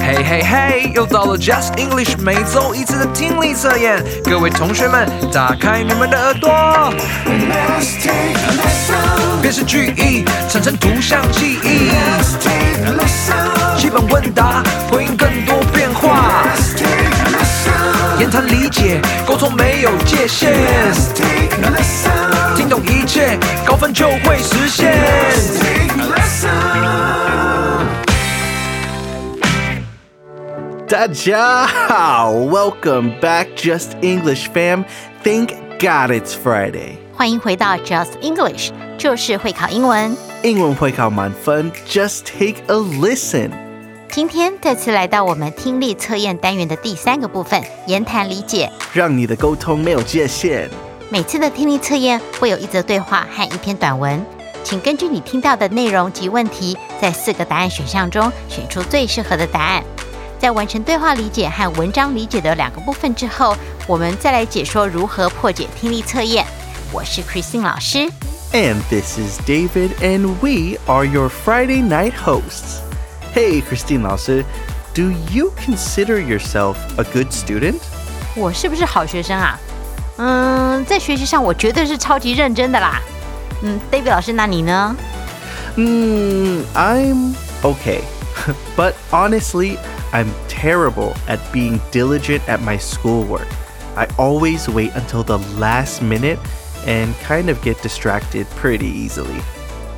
嘿嘿嘿，又到了 Just English 每周一次的听力测验，各位同学们，打开你们的耳朵。辨识句意，产生图像记忆。基本问答，回应更多变化。言谈理解，沟通没有界限。听懂一切，高分就会实现。大家好，Welcome back, Just English fam. Thank God it's Friday. 欢迎回到 Just English，就是会考英文。英文会考满分，Just take a listen. 今天再次来到我们听力测验单元的第三个部分——言谈理解。让你的沟通没有界限。每次的听力测验会有一则对话和一篇短文，请根据你听到的内容及问题，在四个答案选项中选出最适合的答案。在完成对话理解和文章理解的两个部分之后，我们再来解说如何破解听力测验。我是 Christine 老师。 And this is David, and we are your Friday night hosts. Hey, Christine 老师, do you consider yourself a good student? 我是不是好学生啊？嗯，在学习上我绝对是超级认真的啦。嗯，David 老师，那你呢？ Hmm, I'm okay. but honestly, I'm terrible at being diligent at my schoolwork. I always wait until the last minute and kind of get distracted pretty easily.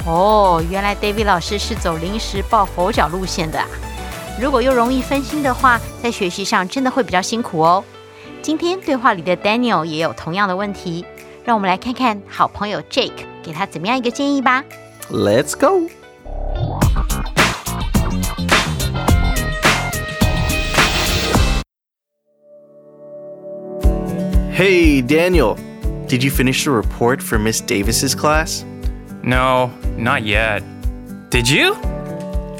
哦，原来 David 老师是走临时抱佛脚路线的啊。如果又容易分心的话，在学习上真的会比较辛苦哦。今天对话里的 Daniel 也有同样的问题，让我们来看看好朋友 Jake 给他怎么样一个建议吧。 Let's go. Hey, Daniel. Did you finish the report for Miss Davis's class? No, not yet. Did you?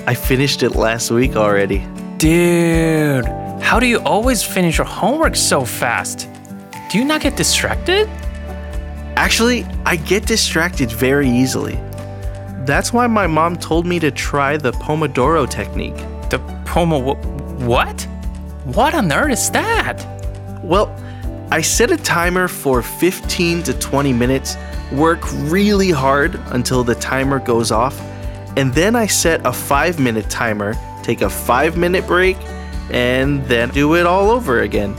I finished it last week already. Dude, how do you always finish your homework so fast? Do you not get distracted? Actually, I get distracted very easily. That's why my mom told me to try the Pomodoro technique. The promo. wh- What? What on earth is that? Well, I set a timer for 15 to 20 minutes, work really hard until the timer goes off, and then I set a 5 minute timer, take a 5 minute break, and then do it all over again.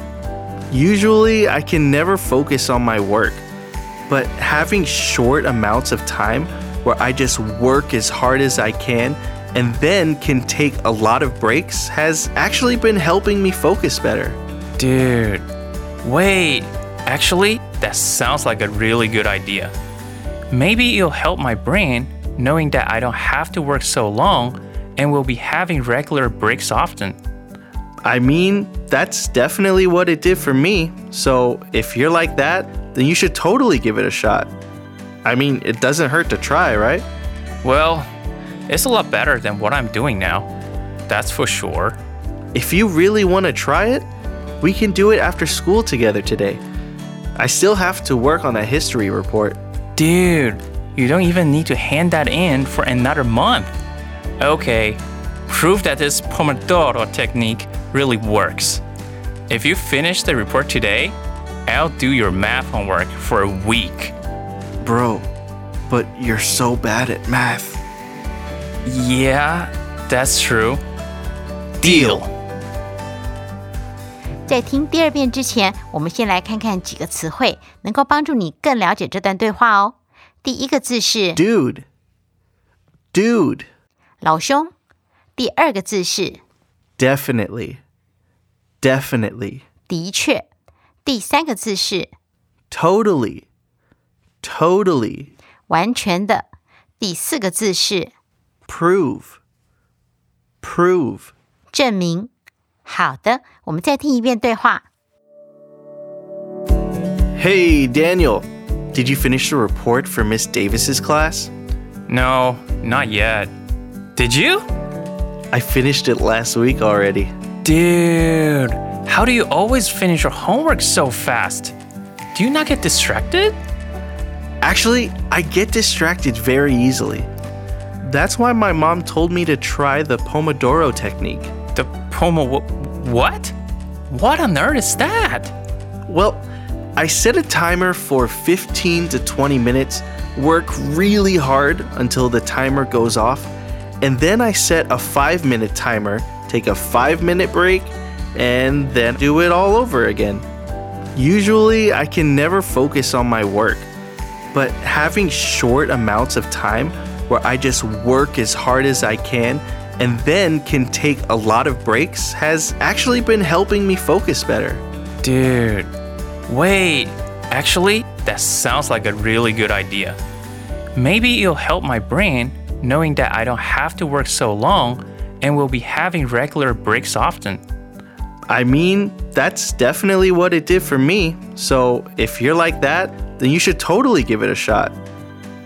Usually, I can never focus on my work, but having short amounts of time where I just work as hard as I can and then can take a lot of breaks has actually been helping me focus better. Dude, wait. Actually, that sounds like a really good idea. Maybe it'll help my brain knowing that I don't have to work so long and will be having regular breaks often. I mean, that's definitely what it did for me. So if you're like that, then you should totally give it a shot. I mean, it doesn't hurt to try, right? Well, it's a lot better than what I'm doing now. That's for sure. If you really want to try it, we can do it after school together today. I still have to work on that history report. Dude, you don't even need to hand that in for another month. Okay, prove that this Pomodoro technique really works. If you finish the report today, I'll do your math homework for a week. Bro, but you're so bad at math. Yeah, that's true. Deal. 在听第二遍之前，我们先来看看几个词汇，能够帮助你更了解这段对话哦。第一个字是 Dude. Dude. 老兄，第二个字是 Definitely. Definitely. 的确，第三个字是 Totally. Totally. 完全的，第四个字是 Prove. Prove. 证明。好的，我们再听一遍对话。 Hey, Daniel. Did you finish the report for Miss Davis's class? No, not yet. Did you? I finished it last week already. Dude, how do you always finish your homework so fast? Do you not get distracted? Actually, I get distracted very easily. That's why my mom told me to try the Pomodoro technique. Pomo what? What on earth is that? Well, I set a timer for 15 to 20 minutes, work really hard until the timer goes off, and then I set a 5 minute timer, take a 5 minute break, and then do it all over again. Usually, I can never focus on my work, but having short amounts of time where I just work as hard as I can and then can take a lot of breaks has actually been helping me focus better. Dude, wait. Actually, that sounds like a really good idea. Maybe it'll help my brain knowing that I don't have to work so long and will be having regular breaks often. I mean, that's definitely what it did for me. So if you're like that, then you should totally give it a shot.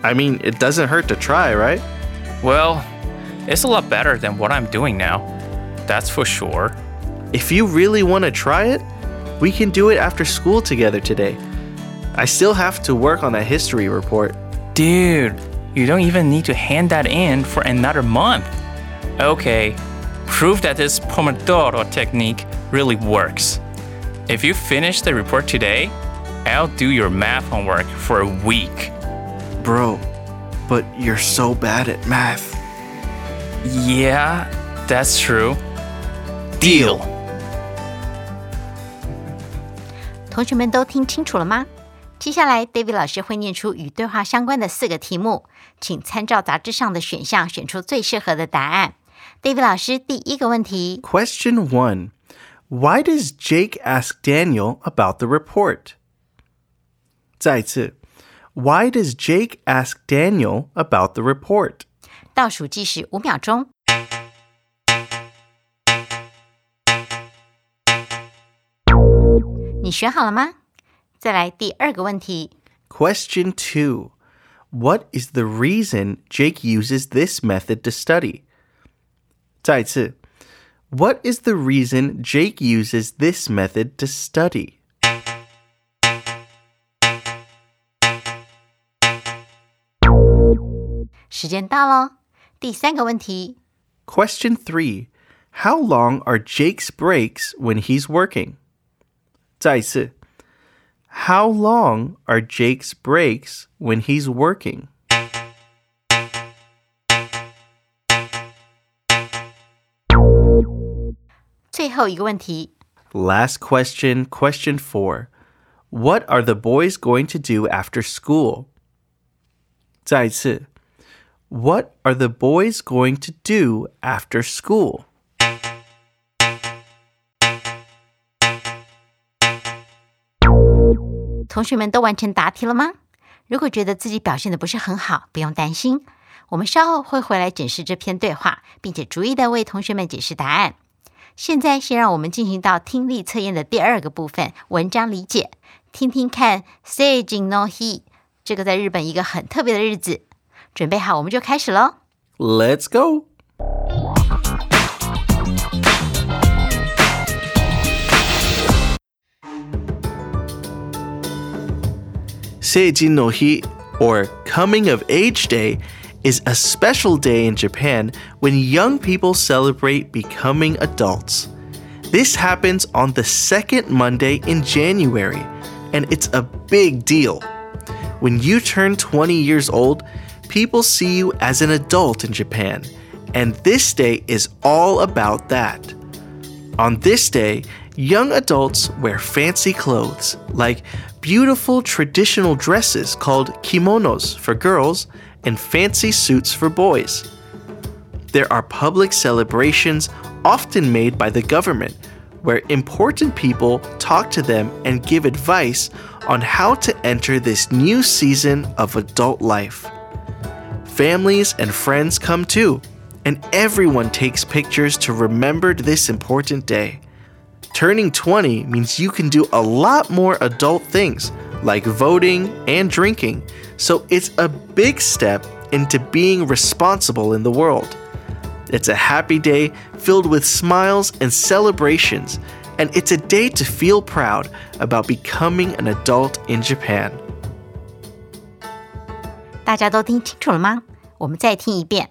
I mean, it doesn't hurt to try, right? Well, it's a lot better than what I'm doing now. That's for sure. If you really want to try it, we can do it after school together today. I still have to work on that history report. Dude, you don't even need to hand that in for another month. Okay, prove that this Pomodoro technique really works. If you finish the report today, I'll do your math homework for a week. Bro, but you're so bad at math. Yeah, that's true. Deal. 同学们都听清楚了吗？接下来，David 老师会念出与对话相关的四个题目，请参照杂志上的选项选出最适合的答案。David 老师，第一个问题 Question 1 Why does Jake ask Daniel about the report? 再次 Why does Jake ask Daniel about the report? 倒数计时五秒钟。你选好了吗？再来第二个问题 Question two: What is the reason Jake uses this method to study? 再次 What is the reason Jake uses this method to study? 时间到喽。第三个问题 Question 3 How long are Jake's breaks when he's working? 再次 How long are Jake's breaks when he's working? 最后一个问题 Last question, question 4 What are the boys going to do after school? 再次 what are the boys going to do after school？同学们都完成答题了吗？如果觉得自己表现的不是很好，不用担心，我们稍后会回来解释这篇对话，并且逐一的为同学们解释答案。现在先让我们进行到听力测验的第二个部分，文章理解。听听看 sage in no he 这个在日本一个很特别的日子。准备好，我们就开始喽。 Let's go! Seijin no Hi, or Coming of Age Day, is a special day in Japan when young people celebrate becoming adults. This happens on the second Monday in January, and it's a big deal. When you turn 20 years old, people see you as an adult in Japan, and this day is all about that. On this day, young adults wear fancy clothes, like beautiful traditional dresses called kimonos for girls and fancy suits for boys. There are public celebrations, often made by the government, where important people talk to them and give advice on how to enter this new season of adult life. Families and friends come too, and everyone takes pictures to remember this important day. Turning 20 means you can do a lot more adult things, like voting and drinking, so it's a big step into being responsible in the world. It's a happy day filled with smiles and celebrations, and it's a day to feel proud about becoming an adult in Japan. 大家都听清楚了吗？我们再听一遍。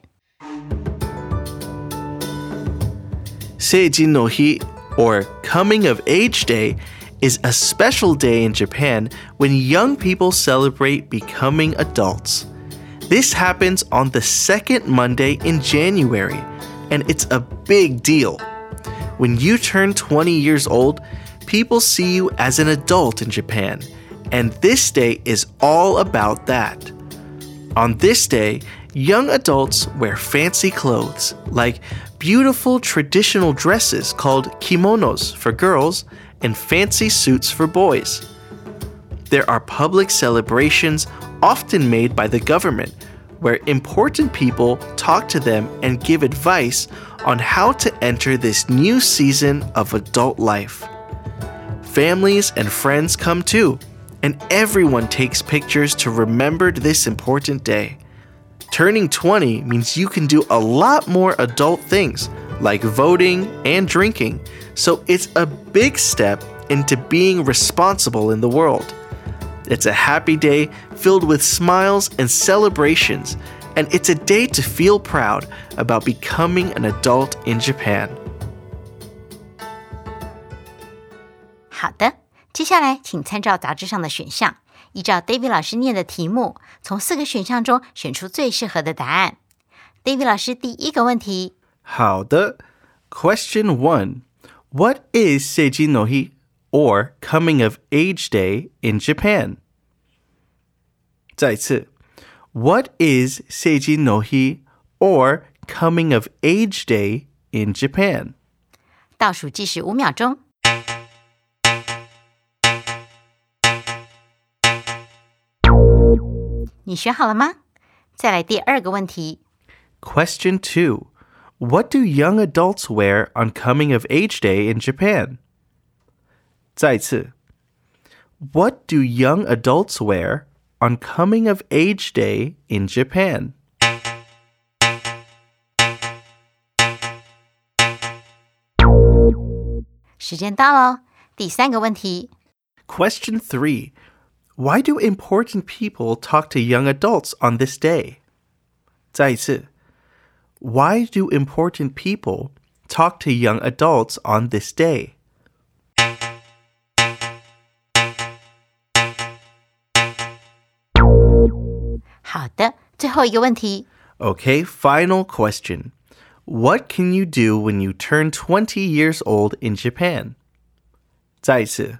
Seiji no Hi, or Coming of Age Day, is a special day in Japan when young people celebrate becoming adults. This happens on the second Monday in January, and it's a big deal. When you turn 20 years old, people see you as an adult in Japan, and this day is all about that. On this day, young adults wear fancy clothes, like beautiful traditional dresses called kimonos for girls and fancy suits for boys. There are public celebrations, often made by the government, where important people talk to them and give advice on how to enter this new season of adult life. Families and friends come too, and everyone takes pictures to remember this important day. Turning 20 means you can do a lot more adult things, like voting and drinking, so it's a big step into being responsible in the world. It's a happy day filled with smiles and celebrations, and it's a day to feel proud about becoming an adult in Japan. 好的，接下来，请参照杂志上的选项，依照 David 老师念的题目，从四个选项中选出最适合的答案。David 老师，第一个问题。好的，Question One: What is Seijin no Hi or Coming of Age Day in Japan? 再次，What is Seijin no Hi or Coming of Age Day in Japan? 倒数计时五秒钟。你选好了吗？再来第二个问题。 Question 2. What do young adults wear on Coming of Age Day in Japan? 再次. What do young adults wear on Coming of Age Day in Japan? 时间到喽，第三个问题。 Question 3. Why do important people talk to young adults on this day? 再一次. Why do important people talk to young adults on this day? 好的，最后一个问题。 Okay, final question. What can you do when you turn 20 years old in Japan? 再一次.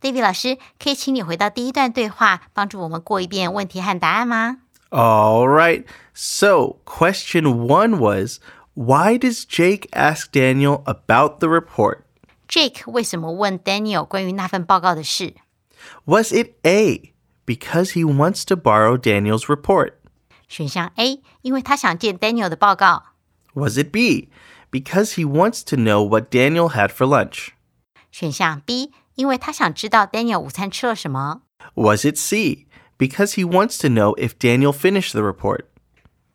David 老师，可以请你回到第一段对话，帮助我们过一遍问题和答案吗？ All right. So, question one was why does Jake ask Daniel about the report? Jake 为什么问 Daniel 关于那份报告的事？ Was it A, because he wants to borrow Daniel's report? 选项 A，因为他想见 Daniel 的报告； Was it B, because he wants to know what Daniel had for lunch? 选项 B， 因为他想知道 Daniel 午餐吃了什么； Was it C, because he wants to know if Daniel finished the report?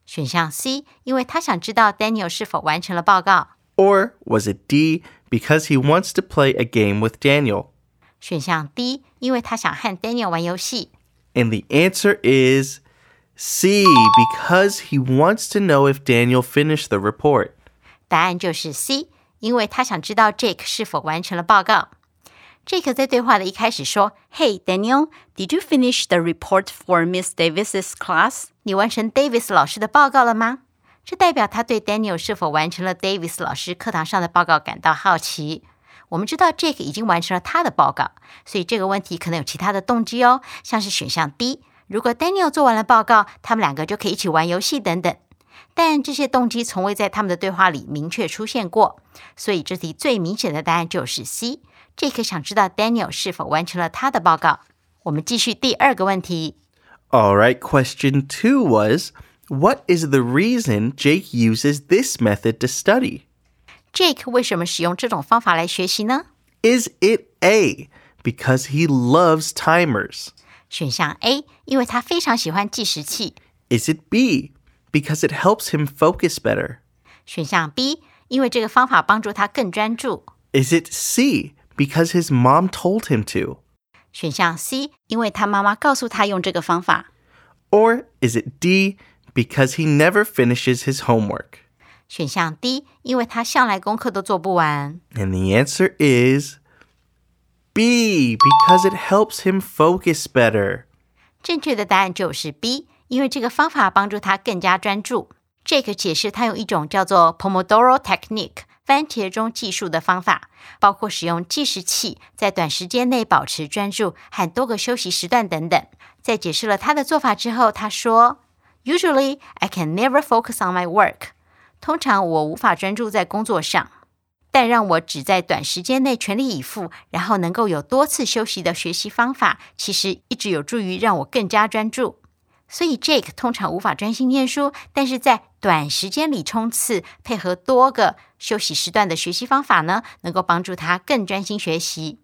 选项 C，因为他想知道 Daniel 是否完成了报告； Or was it D, because he wants to play a game with Daniel? 选项 D，因为他想和 Daniel 玩游戏。 And the answer is C, because he wants to know if Daniel finished the report. 答案就是 C，因为他想知道 Jake 是否完成了报告。 Jake 在对话的一开始说：“Hey Daniel, did you finish the report for Miss Davis's class？你完成 Davis 老师的报告了吗？”这代表他对 Daniel 是否完成了 Davis 老师课堂上的报告感到好奇。我们知道 Jake 已经完成了他的报告，所以这个问题可能有其他的动机哦，像是选项 D，如果 Daniel 做完了报告，他们两个就可以一起玩游戏等等。但这些动机从未在他们的对话里明确出现过，所以这题最明显的答案就是 C。Jake 想知道 Daniel 是否完成了他的报告。我们继续第二个问题。 All right, question two was What is the reason Jake uses this method to study? Jake 为什么使用这种方法来学习呢？ Is it A, because he loves timers? 选项 A，因为他非常喜欢计时器； Is it B, because it helps him focus better? 选项 B，因为这个方法帮助他更专注； Is it C, because his mom told him to? 选项 C，因为他妈妈告诉他用这个方法； Or is it D, because he never finishes his homework? 选项 D，因为他向来功课都做不完。 And the answer is B, because it helps him focus better. 正确的答案就是 B，因为这个方法帮助他更加专注。Jake 解释他用一种叫做 Pomodoro Technique 番茄钟计数的方法，包括使用计时器在短时间内保持专注和多个休息时段等等。在解释了他的做法之后，他说：“Usually I can never focus on my work。通常我无法专注在工作上。”但让我只在短时间内全力以赴，然后能够有多次休息的学习方法，其实一直有助于让我更加专注。所以 Jake 通常无法专心念书，但是在短时间里冲刺，配合多个休息时段的学习方法呢，能够帮助他更专心学习。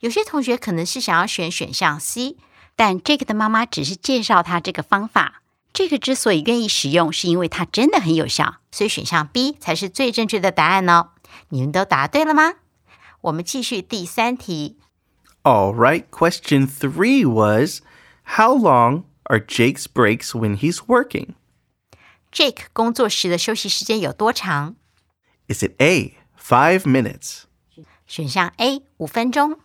有些同学可能是想要选选项 C，但 Jake 的妈妈只是介绍他这个方法。这个之所以愿意使用，是因为它真的很有效，所以选项 B 才是最正确的答案哦。你们都答对了吗？我们继续第三题。All right, question three was How long are Jake's breaks when he's working? Jake 工作时的休息时间有多长？ Is it A, five minutes? 选项 A 五分钟，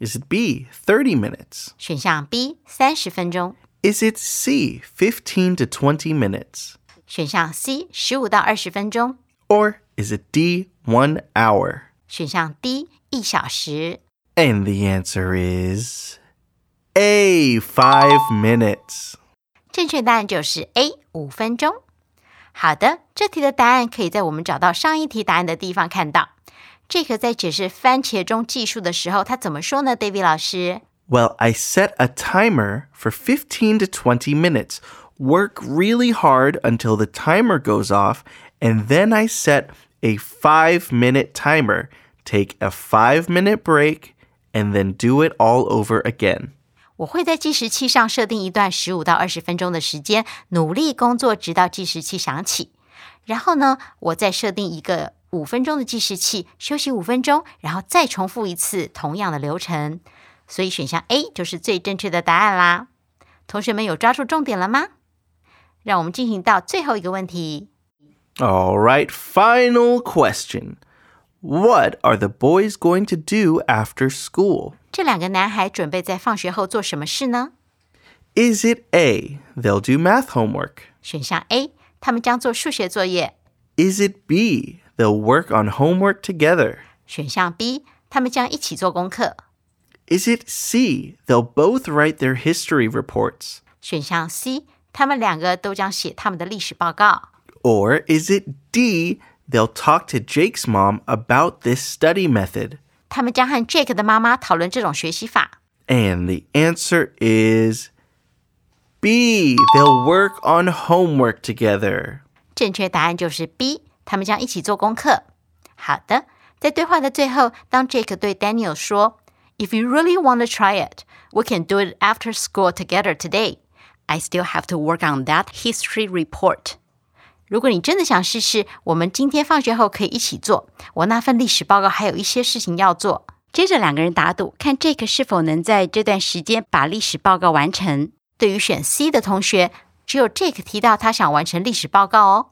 Is it B, 30 minutes? 选项 B 三十分钟， Is it C, 15 to 20 minutes? 选项 C 十五到二十分钟， Or is it D, one hour? 选项 D 一小时。 And the answer is A, five minutes. 正确答案就是 A 五分钟。好的，这题的答案可以在我们找到上一题答案的地方看到。这个在解释番茄钟计数的时候，他怎么说呢？David 老师， Well, I set a timer for 15 to 20 minutes. Work really hard until the timer goes off, and then I set a five minute timer. Take a five minute break, and then do it all over again. 我会在计时器上设定一段十五到二十分钟的时间，努力工作直到计时器响起。然后呢，我再设定一个五分钟的计时器，休息五分钟，然后再重复一次同样的流程。所以选项 A 就是最正确的答案啦。同学们有抓住重点了吗？让我们进行到最后一个问题。All right, final question. What are the boys going to do after school? 这两个男孩准备在放学后做什么事呢？ Is it A, they'll do math homework? 选项 A，他们将做数学作业； Is it B, they'll work on homework together? 选项 B，他们将一起做功课； Is it C, they'll both write their history reports? 选项 C，他们两个都将写他们的历史报告； Or is it D, they'll talk to Jake's mom about this study method? 他们将和 Jake 的妈妈讨论这种学习法。 And the answer is B, they'll work on homework together. 正确答案就是 B，他们将一起做功课。好的，在对话的最后，当 Jake 对 Daniel 说：“If you really want to try it, we can do it after school together today. I still have to work on that history report.” 如果你真的想试试，我们今天放学后可以一起做。我那份历史报告还有一些事情要做。接着两个人打赌，看 Jake 是否能在这段时间把历史报告完成。对于选 C 的同学，只有 Jake 提到他想完成历史报告哦。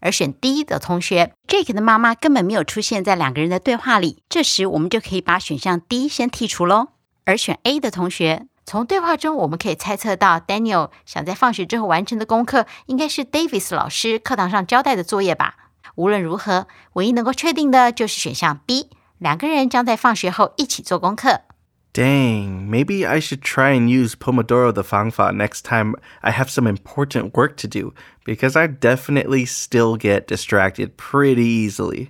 而选 D 的同学，Jake 的妈妈根本没有出现在两个人的对话里。这时，我们就可以把选项 D 先剔除喽。而选 A 的同学，从对话中我们可以猜测到，Daniel 想在放学之后完成的功课，应该是 Davis 老师课堂上交代的作业吧。无论如何，唯一能够确定的就是选项 B，两个人将在放学后一起做功课。Dang, maybe I should try and use Pomodoro the Fangfa next time I have some important work to do, because I definitely still get distracted pretty easily.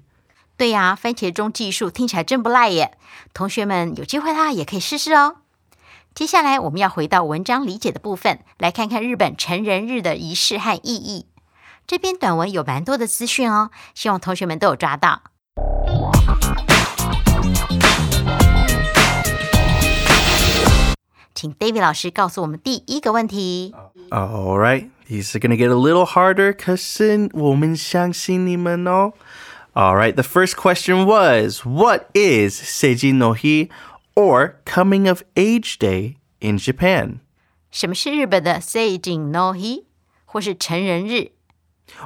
对呀，番茄钟计数听起来真不赖耶！同学们有机会啦，也可以试试哦。接下来我们要回到文章理解的部分，来看看日本成人日的仪式和意义。这篇短文有蛮多的资讯哦，希望同学们都有抓到。请 David 老师告诉我们第一个问题。All right, these are gonna get a little harder. 可是我们相信你们哦。All right, the first question was, what is Seiji no Hi or Coming of Age Day in Japan? 什么是日本的 Seijin no Hi 或是成人日？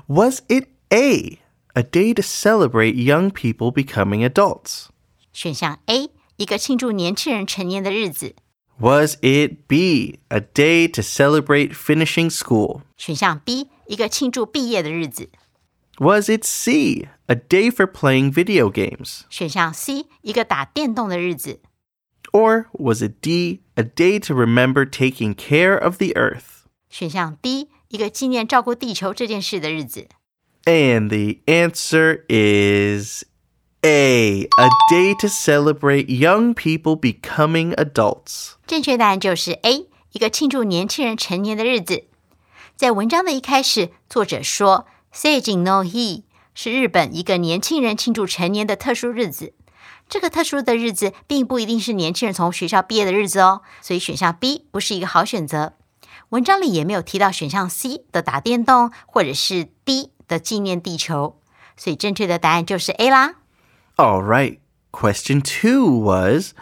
Was it A, a day to celebrate young people becoming adults? 选项 A，一个庆祝年轻人成年的日子； Was it B, a day to celebrate finishing school? 选项 B，一个庆祝毕业的日子； Was it C, a day for playing video games? 选项 C，一个打电动的日子； or was it D, a day to remember taking care of the earth? 选项 D，一个纪念照顾地球这件事的日子。And the answer is A, a day to celebrate young people becoming adults. 正确答案就是 A，一个庆祝年轻人成年的日子。在文章的一开始，作者说 “Seijin no Hi” 这个特殊的日子并不一定是年轻人从学校毕业的日子哦，所以选项 B 不是一个好选择。文章里也没有提到选项 C 的打电动，或者是 D 的纪念地球，所以正确的答案就是 A 啦。All right. Question two was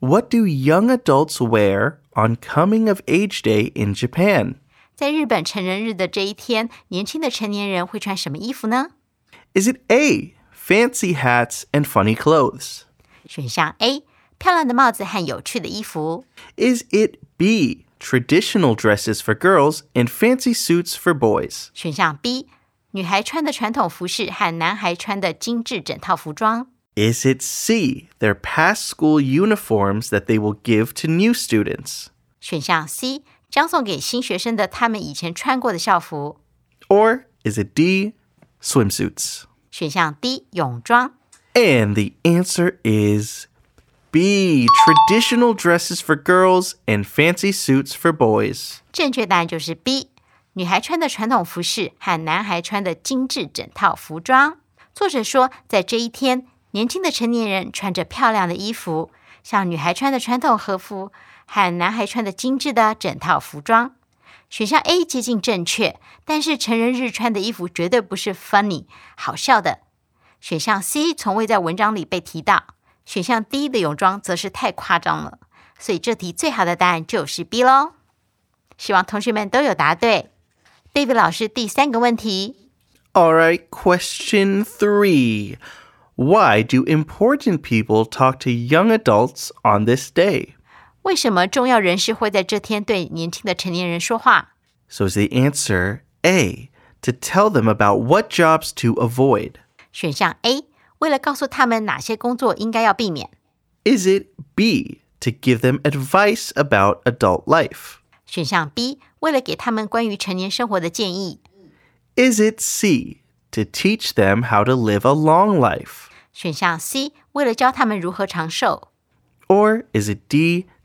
What do young adults wear on Coming of Age Day in Japan? 在日本成人日的这一天，年轻的成年人会穿什么衣服呢？Is it A, fancy hats and funny clothes? 选项 A，漂亮的帽子和有趣的衣服； Is it B, traditional dresses for girls and fancy suits for boys? 选项 B，女孩穿的传统服饰和男孩穿的精致整套服装； Is it C, their past school uniforms that they will give to new students? 选项 C，将送给新学生的他们以前穿过的校服； Or is it D, swimsuits? 选项 D，泳装；And the answer is B, traditional dresses for girls and fancy suits for boys. 正确答案就是 B，女孩穿的传统服饰和男孩穿的精致整套服装。作者说，在这一天，年轻的成年人穿着漂亮的衣服，像女孩穿的传统和服和男孩穿的精致的整套服装。选项 A 接近正确，但是成人日穿的衣服绝对不是 funny 好笑的。选项 C 从未在文章里被提到，选项 D 的泳装则是太夸张了，所以这题最好的答案就是 B 喽。希望同学们都有答对。David 老师第三个问题，All right, question three. Why do important people talk to young adults on this day? 为什么重要人士会在这天对年轻的成年人说话？ So is the answer A, to tell them about what jobs to avoid? 选项 A，为了告诉他们哪些工作应该要避免； Is it B, to give them advice about adult life? 选项 B，为了给他们关于成年生活的建议； Is it C, to teach them how to live a long life? 选项 C，为了教他们如何长寿； Or is it D,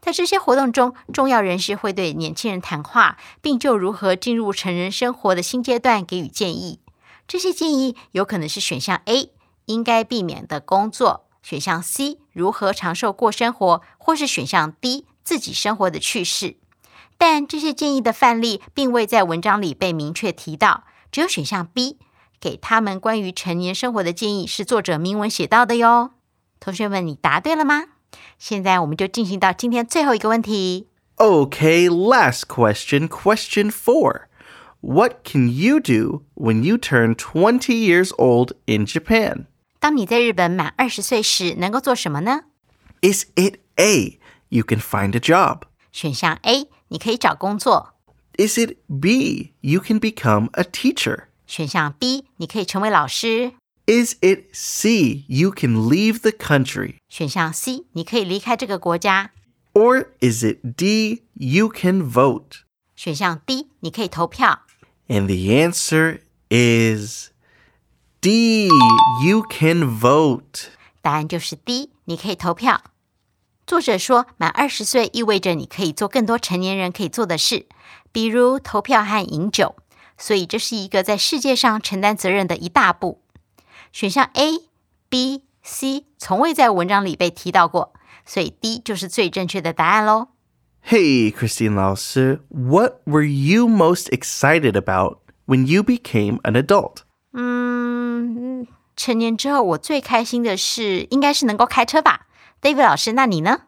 在这些活动中，重要人士会对年轻人谈话，并就如何进入成人生活的新阶段给予建议。这些建议有可能是选项 A 应该避免的工作，选项 C 如何长寿过生活，或是选项 D 自己生活的趣事。但这些建议的范例并未在文章里被明确提到，只有选项 B 给他们关于成年生活的建议是作者明文写到的哟。同学们，你答对了吗？现在我们就进行到今天最后一个问题。 Okay, last question. Question four. What can you do when you turn 20 years old in Japan? 当你在日本满二十岁时，能够做什么呢？ Is it A, you can find a job? 选项 A，你可以找工作； Is it B, you can become a teacher? 选项 B，你可以成为老师； Is it C, you can leave the country? 选项 C，你可以离开这个国家； Or is it D, you can vote? 选项 D，你可以投票。 And the answer is D, you can vote. 答案就是 D，你可以投票。作者说，满二十岁意味着你可以做更多成年人可以做的事，比如投票和饮酒。所以这是一个在世界上承担责任的一大步。 选项 A、B、C 从未在文章里被提到过，所以 D 就是最正确的答案喽。 Hey, Christine 老师, what were you most excited about when you became an adult? 嗯，成年之后我最开心的事应该是能够开车吧？David 老师，那你呢？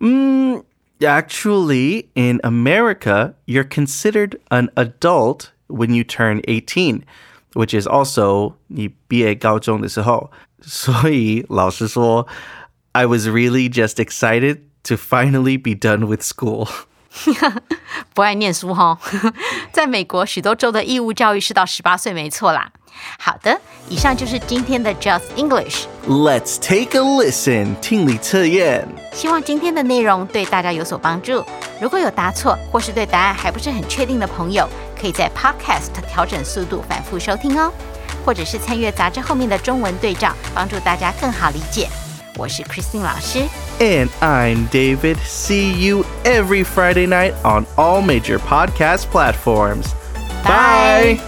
Mm, actually, in America, you're considered an adult when you turn 18, which is also 你毕业高中的时候。所以老实说, I was really just excited to finally be done with school. 不爱念书哈、在美国，许多州的义务教育是到十八岁，没错啦。好的，以上就是今天的 Just English。 Let's take a listen. 听力测验。希望今天的内容对大家有所帮助。如果有答错或是对答案还不是很确定的朋友， 可以在 Podcast 调整速度，反复收听哦，或者是参阅杂志后面的中文对照，帮助大家更好理解。我是 Christine 老师， And I'm David. See you every Friday night on all major podcast platforms. Bye.